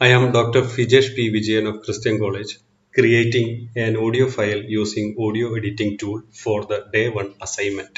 I am Dr. Fijesh P. Vijayan of Christian College, creating an audio file using audio editing tool for the day one assignment.